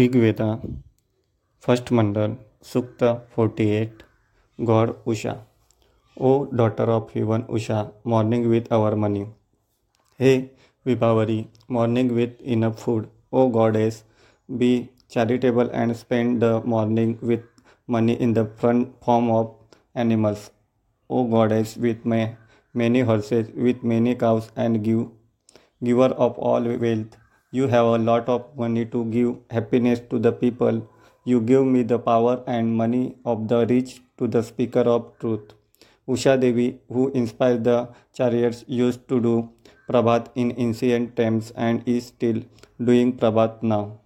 Rigveda, first Mandal, Sukta, forty eight God Usha. O daughter of heaven Usha, morning with our money. Hey Vibhavari, morning with enough food. O goddess be charitable and spend the morning with money in the front form of animals O goddess with may, many horses with many cows and give giver of all wealth. You have a lot of money to give happiness to the people. You give me the power and money of the rich to the speaker of truth. Usha Devi, who inspired the chariots, used to do Prabhat in ancient times and is still doing Prabhat now.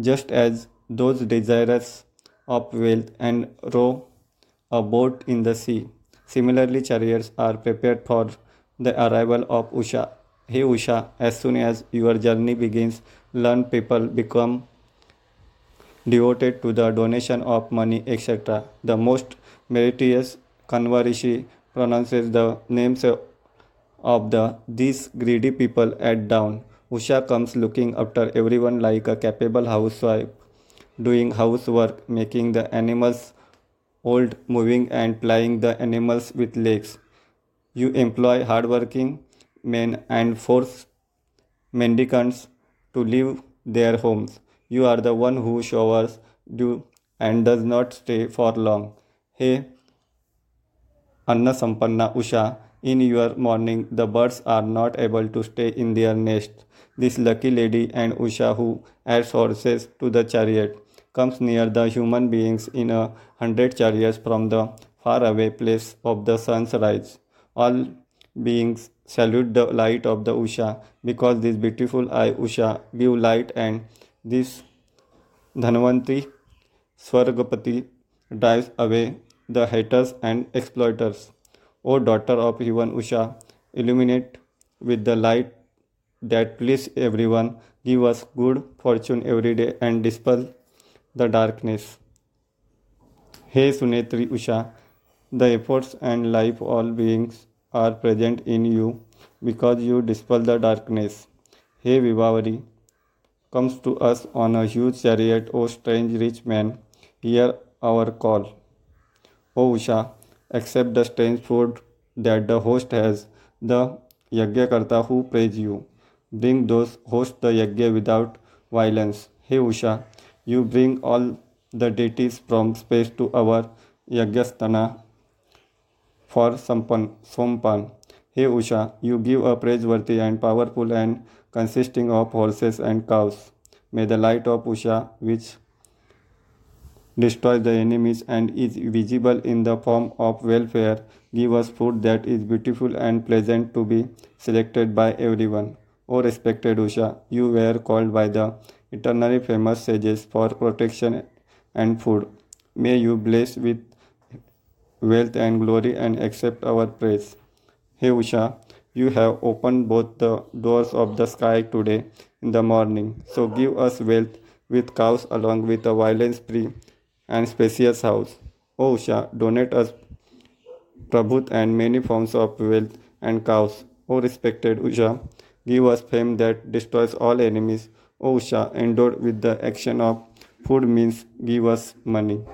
Just as those desirous of wealth and row a boat in the sea. Similarly, chariots are prepared for the arrival of Usha Hey Usha, as soon as your journey begins, learn people become devoted to the donation of money, etc. The most meritorious Kanva pronounces the names of the these greedy people at dawn. Usha comes looking after everyone like a capable housewife, doing housework, making the animals old, moving and plying the animals with legs. You employ hardworking men and force mendicants to leave their homes. You are the one who showers dew and does not stay for long. Hey, Anna Sampanna Usha, in your morning the birds are not able to stay in their nest. This lucky lady and Usha who adds horses to the chariot comes near the human beings in a hundred chariots from the faraway place of the sun's rise. All beings salute the light of the Usha because this beautiful eye Usha give light and this Dhanvanti Swargapati drives away the haters and exploiters. O daughter of heaven Usha, illuminate with the light that please everyone, give us good fortune every day and dispel the darkness. Hey Sunetri Usha, the efforts and life all beings are present in you because you dispel the darkness. Hey Vibhavari, comes to us on a huge chariot, O strange rich man, hear our call. O Usha, accept the strange food that the host has, the Yajnakarta who praise you. Bring those host the Yajna without violence. Hey Usha, you bring all the deities from space to our Yajnastana for Sampan, Sompan. Hey Usha, you give a praiseworthy and powerful and consisting of horses and cows. May the light of Usha, which destroys the enemies and is visible in the form of welfare, give us food that is beautiful and pleasant to be selected by everyone. O respected Usha, you were called by the eternally famous sages for protection and food. May you bless with wealth and glory and accept our praise. Hey Usha, you have opened both the doors of the sky today in the morning. So give us wealth with cows along with a violence free and spacious house. O Usha, donate us Prabhut and many forms of wealth and cows. O respected Usha, give us fame that destroys all enemies. O Usha, endowed with the action of food means give us money.